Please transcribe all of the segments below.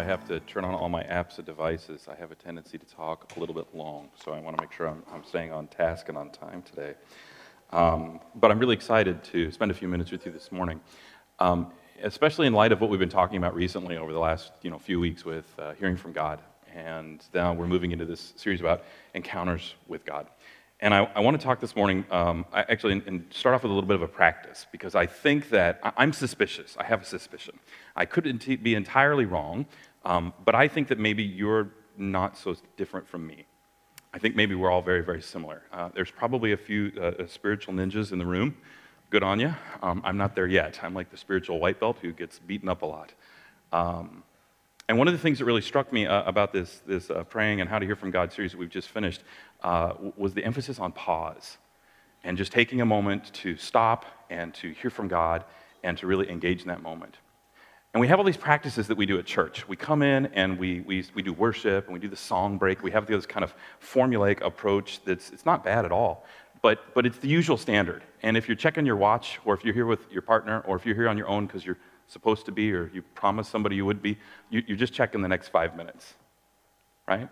I have to turn on all my apps and devices. I have a tendency to talk a little bit long, so I want to make sure I'm, I'm staying on task and on time today. Um, but I'm really excited to spend a few minutes with you this morning, um, especially in light of what we've been talking about recently over the last you know, few weeks with uh, hearing from God. And now we're moving into this series about encounters with God. And I, I want to talk this morning, um, actually, and, and start off with a little bit of a practice, because I think that I, am suspicious. I have a suspicion. I could be entirely wrong, um, but I think that maybe you're not so different from me. I think maybe we're all very, very similar. Uh, there's probably a few uh, uh spiritual ninjas in the room. Good on you. Um, I'm not there yet. I'm like the spiritual white belt who gets beaten up a lot. Um, and one of the things that really struck me uh, about this, this uh, praying and how to hear from God series that we've just finished uh, was the emphasis on pause and just taking a moment to stop and to hear from God and to really engage in that moment. And we have all these practices that we do at church. We come in and we, we, we do worship and we do the song break. We have this kind of formulaic approach that's it's not bad at all, but, but it's the usual standard. And if you're checking your watch or if you're here with your partner or if you're here on your own because you're supposed to be or you promised somebody you would be, you, you're just checking the next five minutes, right?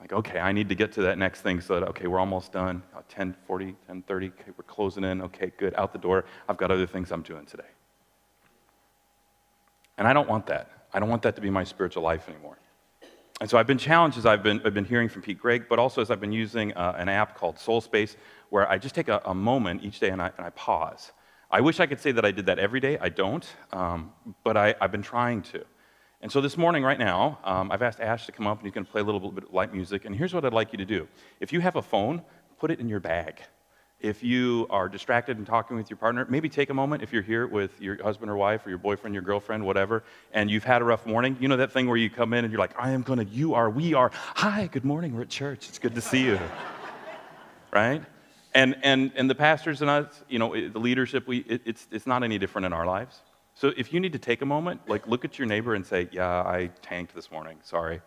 Like, okay, I need to get to that next thing so that, okay, we're almost done. Uh, 10, 40, 10, 30, okay, we're closing in. Okay, good, out the door. I've got other things I'm doing today. And I don't want that. I don't want that to be my spiritual life anymore. And so I've been challenged as I've been, I've been hearing from Pete Greig, but also as I've been using uh, an app called Soul Space, where I just take a, a moment each day and I, and I pause. I wish I could say that I did that every day. I don't, um, but I, have been trying to. And so this morning, right now, um, I've asked Ash to come up and he's going to play a little bit of light music. And here's what I'd like you to do if you have a phone, put it in your bag. If you are distracted and talking with your partner, maybe take a moment if you're here with your husband or wife or your boyfriend, your girlfriend, whatever, and you've had a rough morning. You know that thing where you come in and you're like, I am going to, you are, we are. Hi, good morning, we're at church. It's good to see you. right? And, and, and the pastors and us, you know, the leadership, we, it, it's, it's not any different in our lives. So if you need to take a moment, like look at your neighbor and say, Yeah, I tanked this morning, sorry.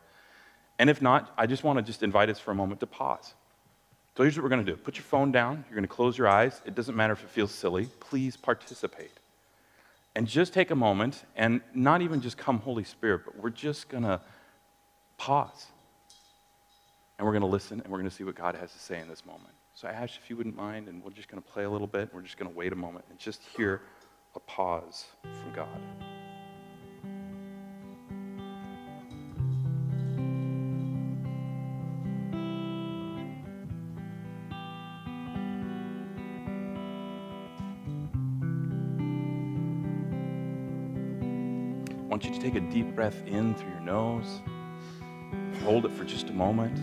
And if not, I just want to just invite us for a moment to pause. So here's what we're going to do put your phone down, you're going to close your eyes. It doesn't matter if it feels silly, please participate. And just take a moment and not even just come Holy Spirit, but we're just going to pause. And we're going to listen and we're going to see what God has to say in this moment. So, Ash, if you wouldn't mind, and we're just going to play a little bit. We're just going to wait a moment and just hear a pause from God. Want you to take a deep breath in through your nose. Hold it for just a moment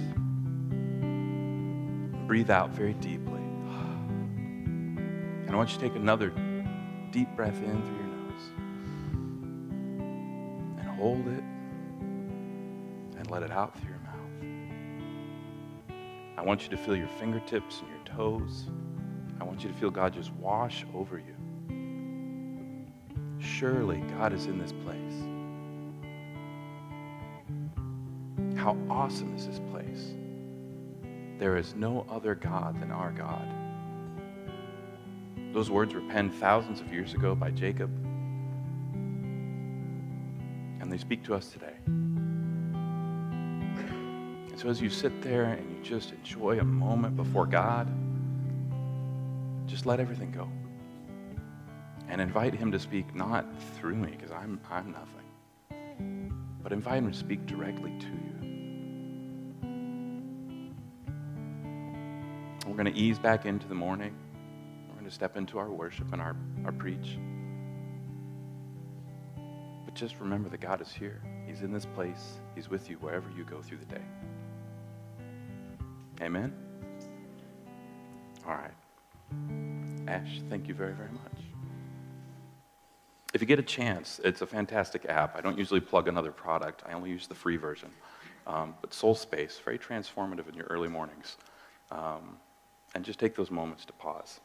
breathe out very deeply. And I want you to take another deep breath in through your nose and hold it and let it out through your mouth. I want you to feel your fingertips and your toes. I want you to feel God just wash over you. Surely God is in this place. How awesome is this place? There is no other God than our God. Those words were penned thousands of years ago by Jacob, and they speak to us today. And so, as you sit there and you just enjoy a moment before God, just let everything go and invite Him to speak not through me, because I'm, I'm nothing, but invite Him to speak directly to you. We're going to ease back into the morning. We're going to step into our worship and our, our preach. But just remember that God is here. He's in this place. He's with you wherever you go through the day. Amen? All right. Ash, thank you very, very much. If you get a chance, it's a fantastic app. I don't usually plug another product, I only use the free version. Um, but Soul Space, very transformative in your early mornings. Um, and just take those moments to pause.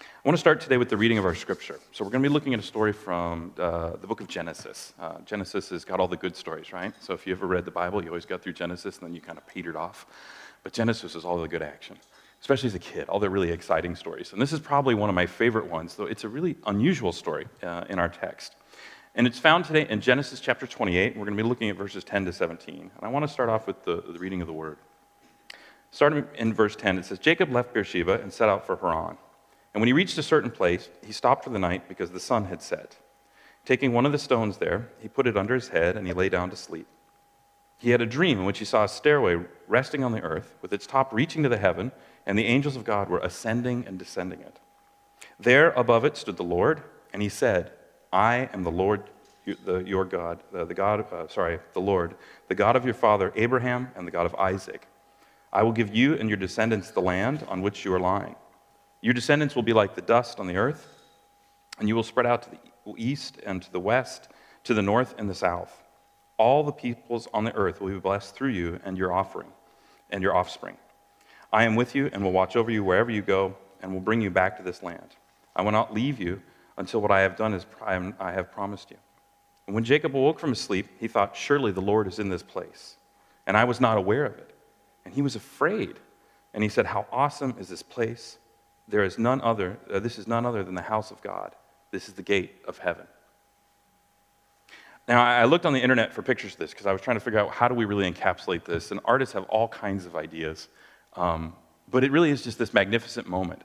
I want to start today with the reading of our scripture. So, we're going to be looking at a story from uh, the book of Genesis. Uh, Genesis has got all the good stories, right? So, if you ever read the Bible, you always got through Genesis and then you kind of petered off. But Genesis is all the good action, especially as a kid, all the really exciting stories. And this is probably one of my favorite ones, though it's a really unusual story uh, in our text. And it's found today in Genesis chapter 28. We're going to be looking at verses 10 to 17. And I want to start off with the, the reading of the word. Starting in verse 10, it says Jacob left Beersheba and set out for Haran. And when he reached a certain place, he stopped for the night because the sun had set. Taking one of the stones there, he put it under his head and he lay down to sleep. He had a dream in which he saw a stairway resting on the earth, with its top reaching to the heaven, and the angels of God were ascending and descending it. There above it stood the Lord, and he said, I am the Lord, your God, the, God, uh, sorry, the Lord, the God of your father Abraham and the God of Isaac. I will give you and your descendants the land on which you are lying. Your descendants will be like the dust on the earth, and you will spread out to the east and to the west, to the north and the south. All the peoples on the earth will be blessed through you and your offering and your offspring. I am with you and will watch over you wherever you go and will bring you back to this land. I will not leave you until what I have done is I have promised you. And when Jacob awoke from his sleep, he thought, Surely the Lord is in this place. And I was not aware of it. And he was afraid. And he said, How awesome is this place! There is none other, uh, this is none other than the house of God. This is the gate of heaven. Now, I looked on the internet for pictures of this because I was trying to figure out how do we really encapsulate this. And artists have all kinds of ideas. Um, but it really is just this magnificent moment.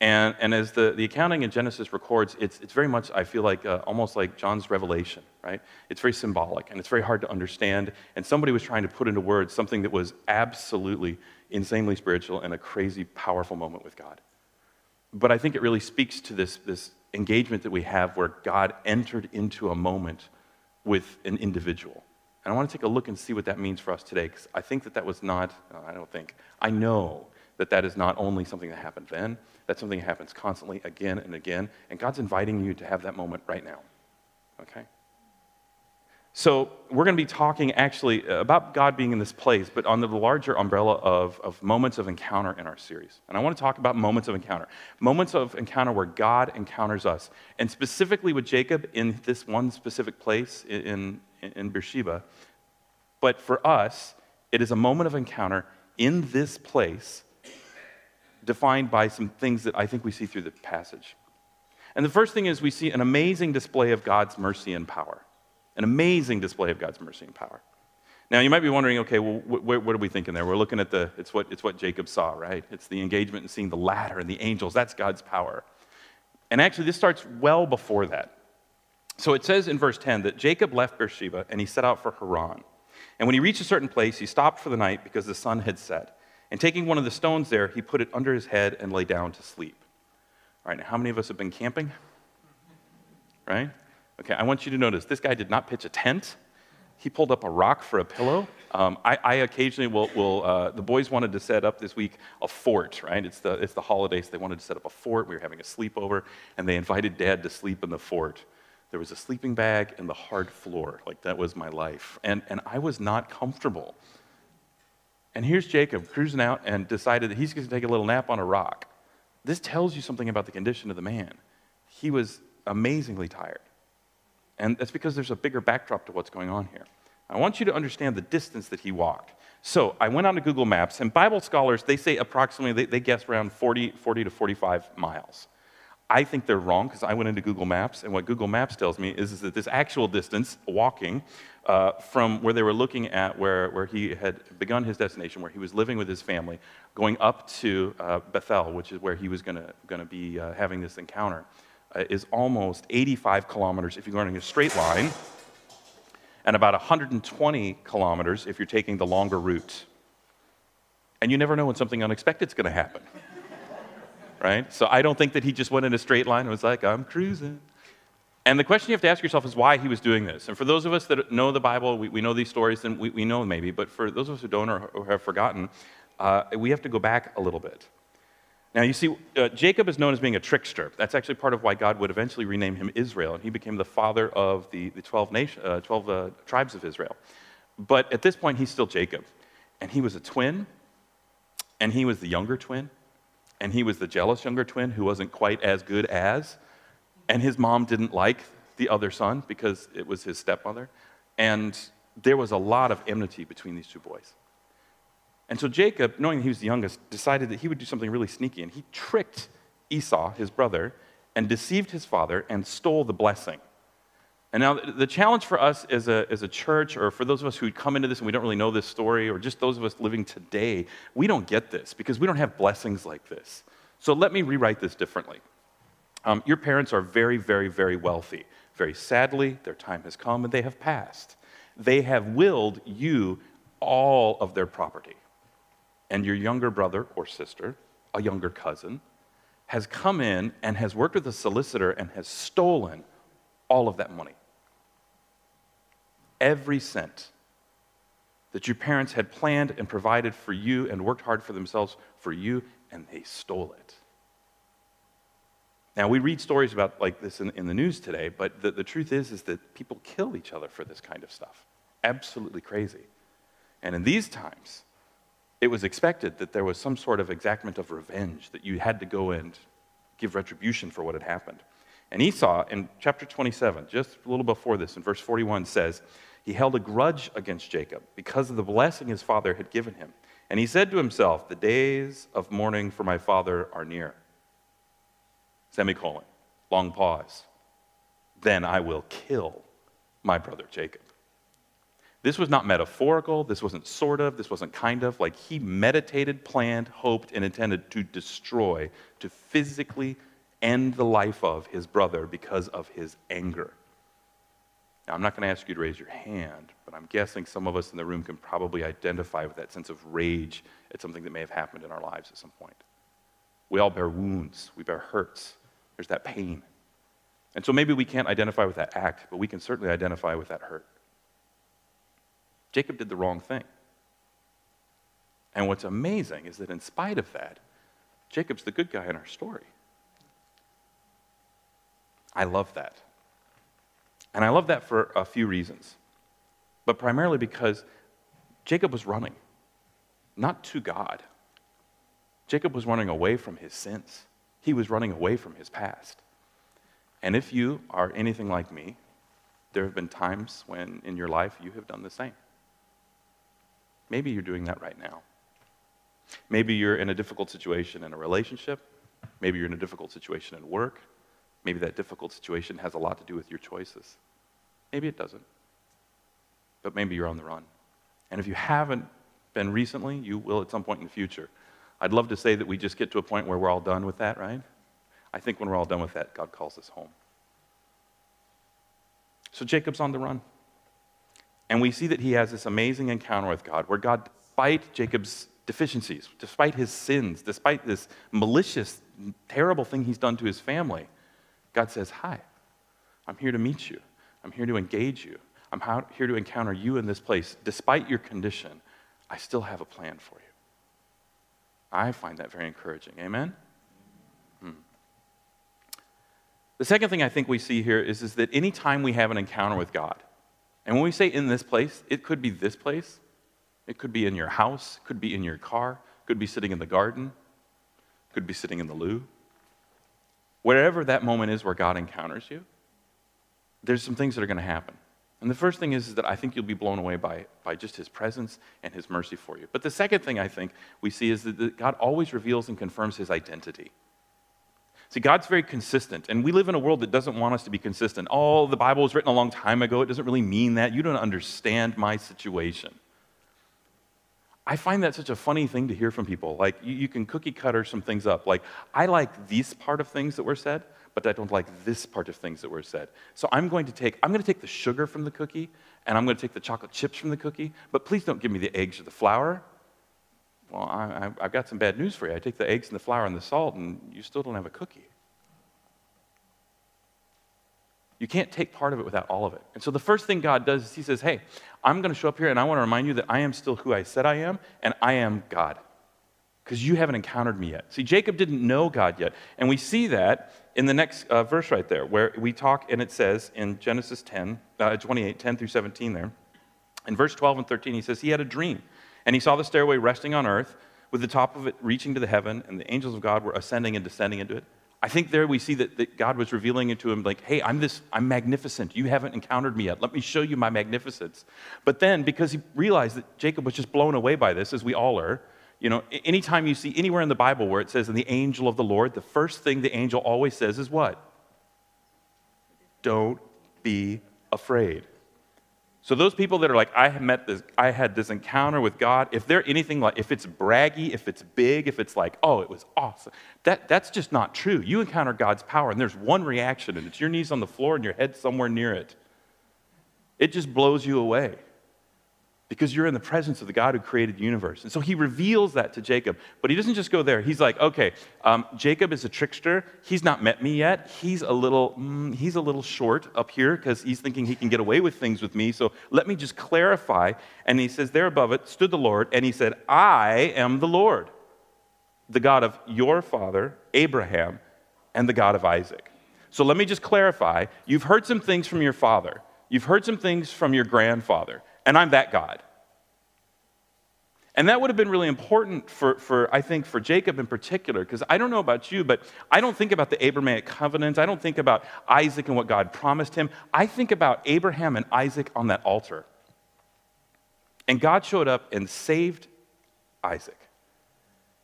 And, and as the, the accounting in Genesis records, it's, it's very much, I feel like, uh, almost like John's revelation, right? It's very symbolic and it's very hard to understand. And somebody was trying to put into words something that was absolutely insanely spiritual and a crazy, powerful moment with God. But I think it really speaks to this, this engagement that we have where God entered into a moment with an individual. And I want to take a look and see what that means for us today, because I think that that was not, uh, I don't think, I know that that is not only something that happened then, that's something that happens constantly again and again. And God's inviting you to have that moment right now. Okay? So, we're going to be talking actually about God being in this place, but under the larger umbrella of, of moments of encounter in our series. And I want to talk about moments of encounter. Moments of encounter where God encounters us. And specifically with Jacob in this one specific place in, in, Beersheba. But for us, it is a moment of encounter in this place defined by some things that I think we see through the passage. And the first thing is we see an amazing display of God's mercy and power. An amazing display of God's mercy and power. Now, you might be wondering, okay, well, what, what are we thinking there? We're looking at the, it's what, it's what Jacob saw, right? It's the engagement and seeing the ladder and the angels. That's God's power. And actually, this starts well before that. So it says in verse 10 that Jacob left Beersheba and he set out for Haran. And when he reached a certain place, he stopped for the night because the sun had set. And taking one of the stones there, he put it under his head and lay down to sleep. All right, now how many of us have been camping? Right? Okay, I want you to notice this guy did not pitch a tent. He pulled up a rock for a pillow. Um, I, I, occasionally will, will uh, the boys wanted to set up this week a fort, right? It's the, it's the holidays. They wanted to set up a fort. We were having a sleepover, and they invited dad to sleep in the fort. There was a sleeping bag and the hard floor. Like, that was my life. And, and I was not comfortable. And here's Jacob cruising out and decided that he's going to take a little nap on a rock. This tells you something about the condition of the man. He was amazingly tired. And that's because there's a bigger backdrop to what's going on here. I want you to understand the distance that he walked. So I went on to Google Maps, and Bible scholars, they say approximately, they, they guess around 40, 40 to 45 miles. I think they're wrong because I went into Google Maps, and what Google Maps tells me is, is that this actual distance, walking, uh, from where they were looking at where, where he had begun his destination, where he was living with his family, going up to uh, Bethel, which is where he was going to be uh, having this encounter, uh, is almost 85 kilometers if you're going in a straight line, and about 120 kilometers if you're taking the longer route. And you never know when something unexpected is going to happen right? So I don't think that he just went in a straight line and was like, I'm cruising. And the question you have to ask yourself is why he was doing this. And for those of us that know the Bible, we, we know these stories, and we, we know maybe, but for those of us who don't or, or have forgotten, uh, we have to go back a little bit. Now, you see, uh, Jacob is known as being a trickster. That's actually part of why God would eventually rename him Israel, and he became the father of the, the 12, nation, uh, 12 uh, tribes of Israel. But at this point, he's still Jacob. And he was a twin, and he was the younger twin, and he was the jealous younger twin who wasn't quite as good as. And his mom didn't like the other son because it was his stepmother. And there was a lot of enmity between these two boys. And so Jacob, knowing he was the youngest, decided that he would do something really sneaky. And he tricked Esau, his brother, and deceived his father and stole the blessing. And now, the challenge for us as a, as a church, or for those of us who come into this and we don't really know this story, or just those of us living today, we don't get this because we don't have blessings like this. So let me rewrite this differently. Um, your parents are very, very, very wealthy. Very sadly, their time has come and they have passed. They have willed you all of their property. And your younger brother or sister, a younger cousin, has come in and has worked with a solicitor and has stolen all of that money. Every cent that your parents had planned and provided for you and worked hard for themselves for you, and they stole it. Now, we read stories about like this in, in the news today, but the, the truth is, is that people kill each other for this kind of stuff. Absolutely crazy. And in these times, it was expected that there was some sort of exactment of revenge, that you had to go and give retribution for what had happened. And Esau, in chapter 27, just a little before this, in verse 41, says, He held a grudge against Jacob because of the blessing his father had given him. And he said to himself, The days of mourning for my father are near. Semicolon, long pause. Then I will kill my brother Jacob. This was not metaphorical. This wasn't sort of. This wasn't kind of. Like he meditated, planned, hoped, and intended to destroy, to physically end the life of his brother because of his anger. Now, I'm not going to ask you to raise your hand, but I'm guessing some of us in the room can probably identify with that sense of rage at something that may have happened in our lives at some point. We all bear wounds, we bear hurts, there's that pain. And so maybe we can't identify with that act, but we can certainly identify with that hurt. Jacob did the wrong thing. And what's amazing is that in spite of that, Jacob's the good guy in our story. I love that. And I love that for a few reasons, but primarily because Jacob was running, not to God. Jacob was running away from his sins, he was running away from his past. And if you are anything like me, there have been times when in your life you have done the same. Maybe you're doing that right now. Maybe you're in a difficult situation in a relationship. Maybe you're in a difficult situation at work. Maybe that difficult situation has a lot to do with your choices. Maybe it doesn't. But maybe you're on the run. And if you haven't been recently, you will at some point in the future. I'd love to say that we just get to a point where we're all done with that, right? I think when we're all done with that, God calls us home. So Jacob's on the run. And we see that he has this amazing encounter with God where God, despite Jacob's deficiencies, despite his sins, despite this malicious, terrible thing he's done to his family, God says, Hi, I'm here to meet you. I'm here to engage you. I'm here to encounter you in this place. Despite your condition, I still have a plan for you. I find that very encouraging. Amen? Hmm. The second thing I think we see here is, is that anytime we have an encounter with God, and when we say in this place, it could be this place, it could be in your house, it could be in your car, it could be sitting in the garden, it could be sitting in the loo. Wherever that moment is where God encounters you, there's some things that are going to happen. And the first thing is, is that I think you'll be blown away by, by just his presence and his mercy for you. But the second thing I think we see is that God always reveals and confirms his identity. See, God's very consistent, and we live in a world that doesn't want us to be consistent. Oh, the Bible was written a long time ago. It doesn't really mean that. You don't understand my situation. I find that such a funny thing to hear from people. Like, you, you, can cookie cutter some things up. Like, I like this part of things that were said, but I don't like this part of things that were said. So I'm going to take, I'm going to take the sugar from the cookie, and I'm going to take the chocolate chips from the cookie, but please don't give me the eggs or the flour. Well, I, have got some bad news for you. I take the eggs and the flour and the salt, and you still don't have a cookie. You can't take part of it without all of it. And so the first thing God does is He says, Hey, I'm going to show up here and I want to remind you that I am still who I said I am, and I am God. Because you haven't encountered me yet. See, Jacob didn't know God yet. And we see that in the next uh, verse right there, where we talk, and it says in Genesis 10, uh, 28, 10 through 17 there. In verse 12 and 13, he says, He had a dream. And he saw the stairway resting on earth, with the top of it reaching to the heaven, and the angels of God were ascending and descending into it. I think there we see that, that God was revealing it to him, like, hey, I'm this, I'm magnificent. You haven't encountered me yet. Let me show you my magnificence. But then, because he realized that Jacob was just blown away by this, as we all are, you know, anytime you see anywhere in the Bible where it says, "in the angel of the Lord, the first thing the angel always says is what? Don't be afraid. So those people that are like, I met this, I had this encounter with God, if they're anything like, if it's braggy, if it's big, if it's like, oh, it was awesome, that, that's just not true. You encounter God's power, and there's one reaction, and it's your knees on the floor and your head somewhere near it. It just blows you away because you're in the presence of the God who created the universe. And so he reveals that to Jacob. But he doesn't just go there. He's like, okay, um, Jacob is a trickster. He's not met me yet. He's a little, mm, he's a little short up here because he's thinking he can get away with things with me. So let me just clarify. And he says, there above it stood the Lord, and he said, I am the Lord, the God of your father, Abraham, and the God of Isaac. So let me just clarify. You've heard some things from your father. You've heard some things from your grandfather and I'm that God. And that would have been really important for, for I think, for Jacob in particular, because I don't know about you, but I don't think about the Abrahamic covenant. I don't think about Isaac and what God promised him. I think about Abraham and Isaac on that altar. And God showed up and saved Isaac.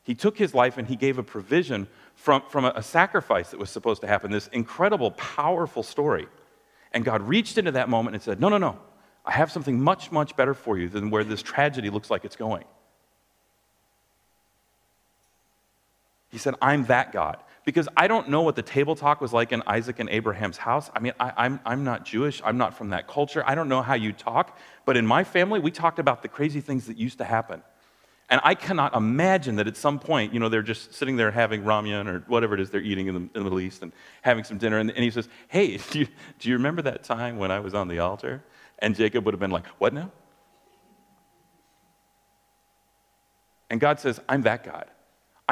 He took his life and he gave a provision from, from a, a sacrifice that was supposed to happen, this incredible, powerful story. And God reached into that moment and said, No, no, no. I have something much, much better for you than where this tragedy looks like it's going. He said, I'm that God. Because I don't know what the table talk was like in Isaac and Abraham's house. I mean, I, am I'm, I'm not Jewish. I'm not from that culture. I don't know how you talk. But in my family, we talked about the crazy things that used to happen. And I cannot imagine that at some point, you know, they're just sitting there having ramyun or whatever it is they're eating in the, in the Middle East and having some dinner. And, and he says, Hey, do you, do you remember that time when I was on the altar? And Jacob would have been like, What now? And God says, I'm that God.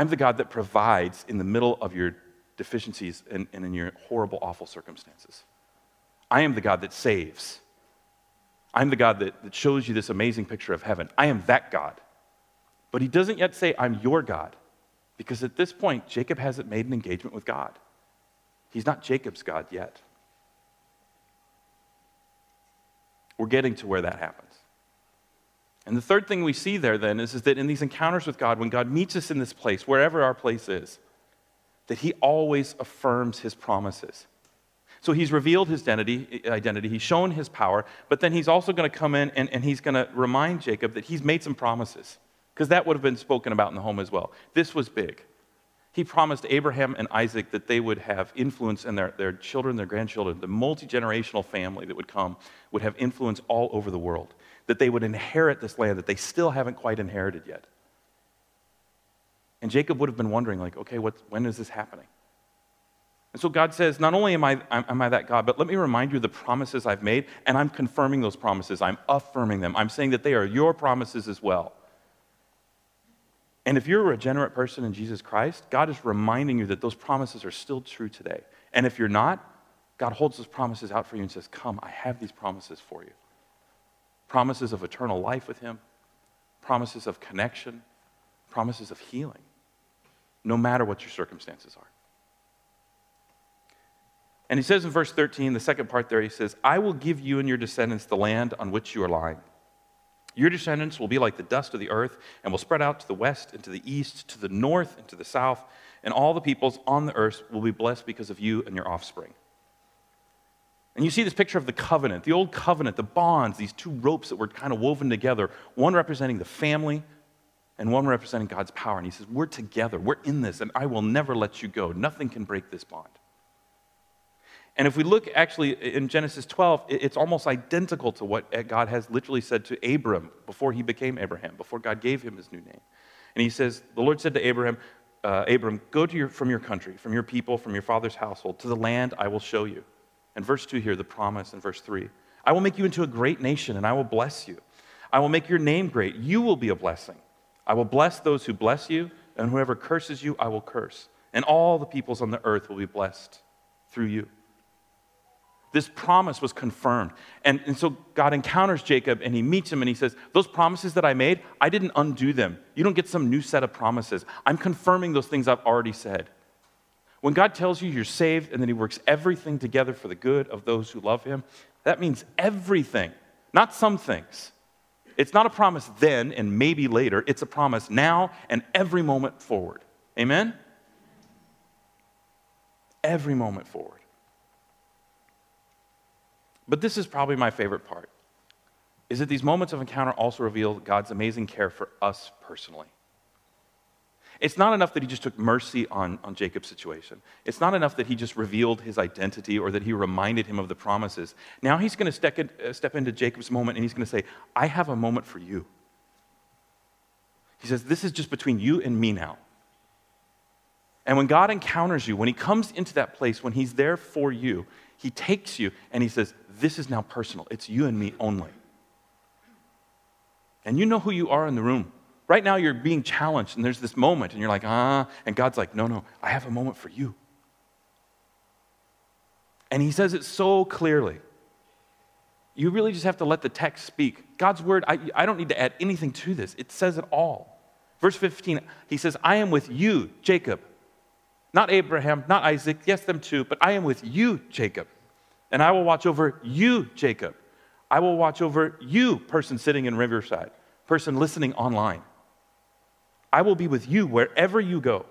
I'm the God that provides in the middle of your deficiencies and, and, in your horrible, awful circumstances. I am the God that saves. I'm the God that, that shows you this amazing picture of heaven. I am that God. But he doesn't yet say, I'm your God. Because at this point, Jacob hasn't made an engagement with God. He's not Jacob's God yet. We're getting to where that happens. And the third thing we see there then is, is that in these encounters with God, when God meets us in this place, wherever our place is, that He always affirms His promises. So He's revealed His identity, identity He's shown His power, but then He's also going to come in and, and He's going to remind Jacob that He's made some promises, because that would have been spoken about in the home as well. This was big. He promised Abraham and Isaac that they would have influence in their, their children, their grandchildren, the multi generational family that would come would have influence all over the world, that they would inherit this land that they still haven't quite inherited yet. And Jacob would have been wondering, like, okay, when is this happening? And so God says, not only am I, am I that God, but let me remind you the promises I've made, and I'm confirming those promises. I'm affirming them. I'm saying that they are your promises as well. And if you're a regenerate person in Jesus Christ, God is reminding you that those promises are still true today. And if you're not, God holds those promises out for you and says, Come, I have these promises for you. Promises of eternal life with Him, promises of connection, promises of healing, no matter what your circumstances are. And he says in verse 13, the second part there, he says, I will give you and your descendants the land on which you are lying. Your descendants will be like the dust of the earth and will spread out to the west and to the east, to the north and to the south, and all the peoples on the earth will be blessed because of you and your offspring. And you see this picture of the covenant, the old covenant, the bonds, these two ropes that were kind of woven together, one representing the family and one representing God's power. And he says, We're together, we're in this, and I will never let you go. Nothing can break this bond. And if we look actually in Genesis 12, it's almost identical to what God has literally said to Abram before he became Abraham, before God gave him his new name. And he says, The Lord said to Abraham, uh, Abram, go your, from your country, from your people, from your father's household, to the land I will show you. And verse 2 here, the promise in verse 3 I will make you into a great nation, and I will bless you. I will make your name great. You will be a blessing. I will bless those who bless you, and whoever curses you, I will curse. And all the peoples on the earth will be blessed through you. This promise was confirmed. And, and so God encounters Jacob and he meets him and he says, Those promises that I made, I didn't undo them. You don't get some new set of promises. I'm confirming those things I've already said. When God tells you you're saved and then he works everything together for the good of those who love him, that means everything, not some things. It's not a promise then and maybe later, it's a promise now and every moment forward. Amen? Every moment forward. But this is probably my favorite part. Is that these moments of encounter also reveal God's amazing care for us personally. It's not enough that he just took mercy on, on Jacob's situation. It's not enough that he just revealed his identity or that he reminded him of the promises. Now he's going to step, in, uh, step into Jacob's moment and he's going to say, I have a moment for you. He says, This is just between you and me now. And when God encounters you, when he comes into that place, when he's there for you, he takes you and he says, This is now personal. It's you and me only. And you know who you are in the room. Right now, you're being challenged, and there's this moment, and you're like, ah, and God's like, no, no, I have a moment for you. And he says it so clearly. You really just have to let the text speak. God's word, I, I don't need to add anything to this, it says it all. Verse 15, he says, I am with you, Jacob. Not Abraham, not Isaac, yes, them too, but I am with you, Jacob. And I will watch over you, Jacob. I will watch over you, person sitting in Riverside, person listening online. I will be with you wherever you go.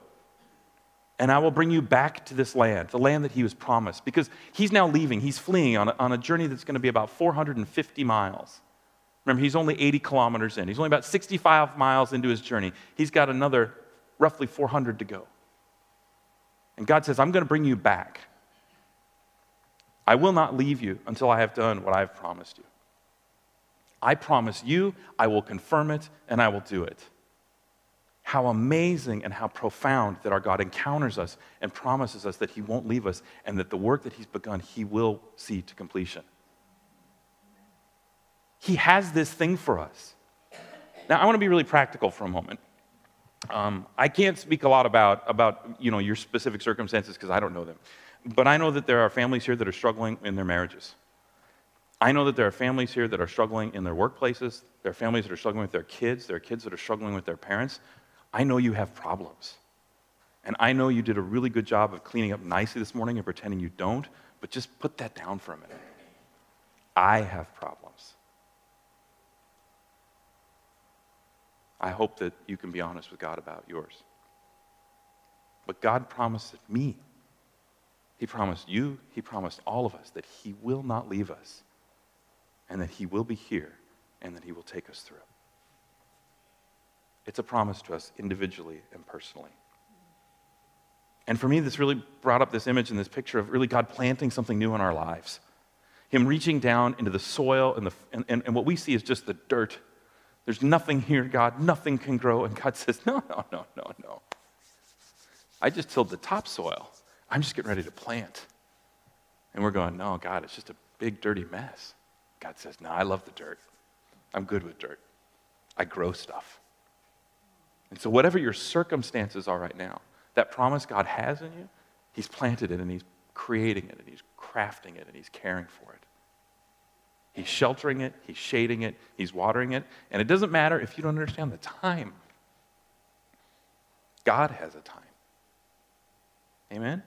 And I will bring you back to this land, the land that he was promised, because he's now leaving. He's fleeing on a, on a journey that's going to be about 450 miles. Remember, he's only 80 kilometers in. He's only about 65 miles into his journey. He's got another roughly 400 to go. And God says, I'm going to bring you back. I will not leave you until I have done what I have promised you. I promise you, I will confirm it, and I will do it. How amazing and how profound that our God encounters us and promises us that He won't leave us and that the work that He's begun, He will see to completion. He has this thing for us. Now, I want to be really practical for a moment. Um, I can't speak a lot about, about you know, your specific circumstances because I don't know them. But I know that there are families here that are struggling in their marriages. I know that there are families here that are struggling in their workplaces. There are families that are struggling with their kids. There are kids that are struggling with their parents. I know you have problems. And I know you did a really good job of cleaning up nicely this morning and pretending you don't, but just put that down for a minute. I have problems. I hope that you can be honest with God about yours. But God promised me, He promised you, He promised all of us that He will not leave us and that He will be here and that He will take us through. It's a promise to us individually and personally. And for me, this really brought up this image and this picture of really God planting something new in our lives. Him reaching down into the soil, and, the, and, and, and what we see is just the dirt. There's nothing here, God. Nothing can grow. And God says, No, no, no, no, no. I just tilled the topsoil. I'm just getting ready to plant. And we're going, No, God, it's just a big, dirty mess. God says, No, I love the dirt. I'm good with dirt. I grow stuff. And so, whatever your circumstances are right now, that promise God has in you, He's planted it and He's creating it and He's crafting it and He's caring for it. He's sheltering it, He's shading it, He's watering it. And it doesn't matter if you don't understand the time, God has a time. Amen?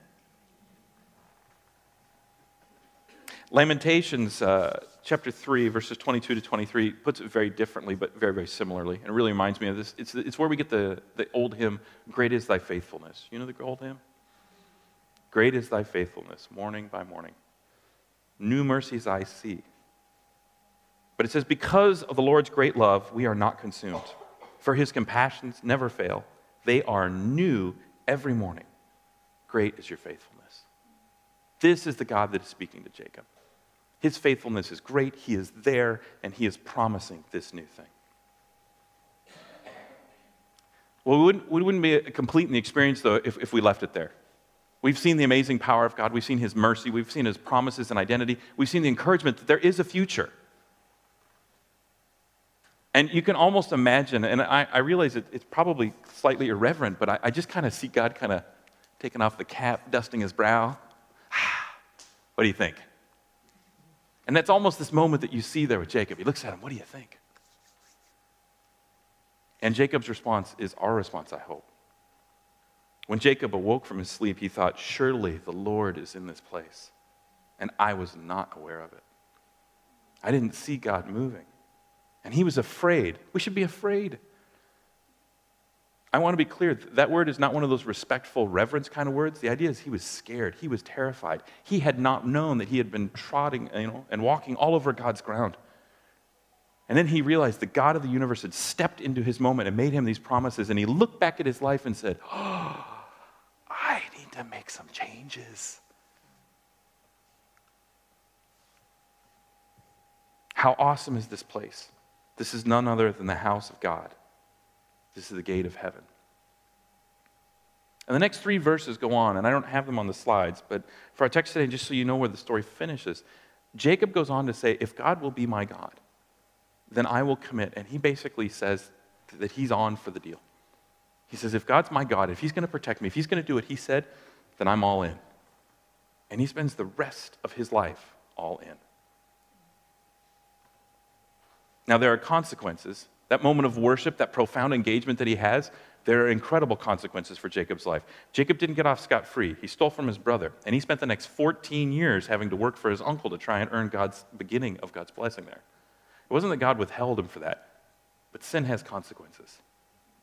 Lamentations uh, chapter 3, verses 22 to 23 puts it very differently, but very, very similarly. And it really reminds me of this. It's, it's where we get the, the old hymn, Great is Thy Faithfulness. You know the old hymn? Great is Thy faithfulness, morning by morning. New mercies I see. But it says, Because of the Lord's great love, we are not consumed. For his compassions never fail, they are new every morning. Great is your faithfulness. This is the God that is speaking to Jacob. His faithfulness is great. He is there, and He is promising this new thing. Well, we wouldn't, wouldn't be complete in the experience, though, if, if we left it there. We've seen the amazing power of God. We've seen His mercy. We've seen His promises and identity. We've seen the encouragement that there is a future. And you can almost imagine, and I, I realize it, it's probably slightly irreverent, but I, I just kind of see God kind of taking off the cap, dusting his brow. what do you think? And that's almost this moment that you see there with Jacob. He looks at him, What do you think? And Jacob's response is our response, I hope. When Jacob awoke from his sleep, he thought, Surely the Lord is in this place. And I was not aware of it. I didn't see God moving. And he was afraid. We should be afraid. I want to be clear that word is not one of those respectful reverence kind of words. The idea is he was scared, he was terrified. He had not known that he had been trotting, you know, and walking all over God's ground. And then he realized the God of the universe had stepped into his moment and made him these promises. And he looked back at his life and said, Oh, I need to make some changes. How awesome is this place? This is none other than the house of God. This is the gate of heaven. And the next three verses go on, and I don't have them on the slides, but for our text today, just so you know where the story finishes, Jacob goes on to say, If God will be my God, then I will commit. And he basically says that he's on for the deal. He says, If God's my God, if he's going to protect me, if he's going to do what he said, then I'm all in. And he spends the rest of his life all in. Now, there are consequences. That moment of worship, that profound engagement that he has, there are incredible consequences for Jacob's life. Jacob didn't get off scot free. He stole from his brother, and he spent the next 14 years having to work for his uncle to try and earn God's beginning of God's blessing there. It wasn't that God withheld him for that, but sin has consequences.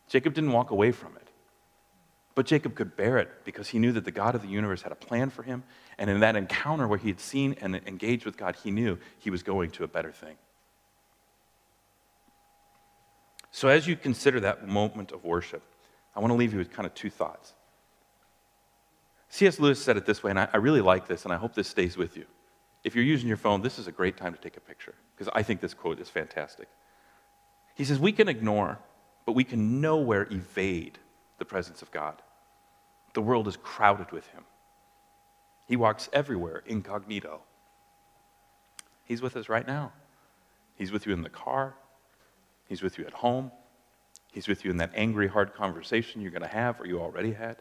Jacob didn't walk away from it. But Jacob could bear it because he knew that the God of the universe had a plan for him. And in that encounter where he had seen and engaged with God, he knew he was going to a better thing. So, as you consider that moment of worship, I want to leave you with kind of two thoughts. C.S. Lewis said it this way, and I, I really like this, and I hope this stays with you. If you're using your phone, this is a great time to take a picture, because I think this quote is fantastic. He says, We can ignore, but we can nowhere evade the presence of God. The world is crowded with him. He walks everywhere incognito. He's with us right now. He's with you in the car, He's with you at home. He's with you in that angry, hard conversation you're going to have or you already had.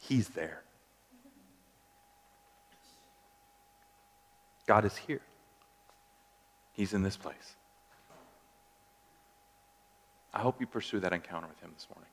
He's there. God is here. He's in this place. I hope you pursue that encounter with Him this morning.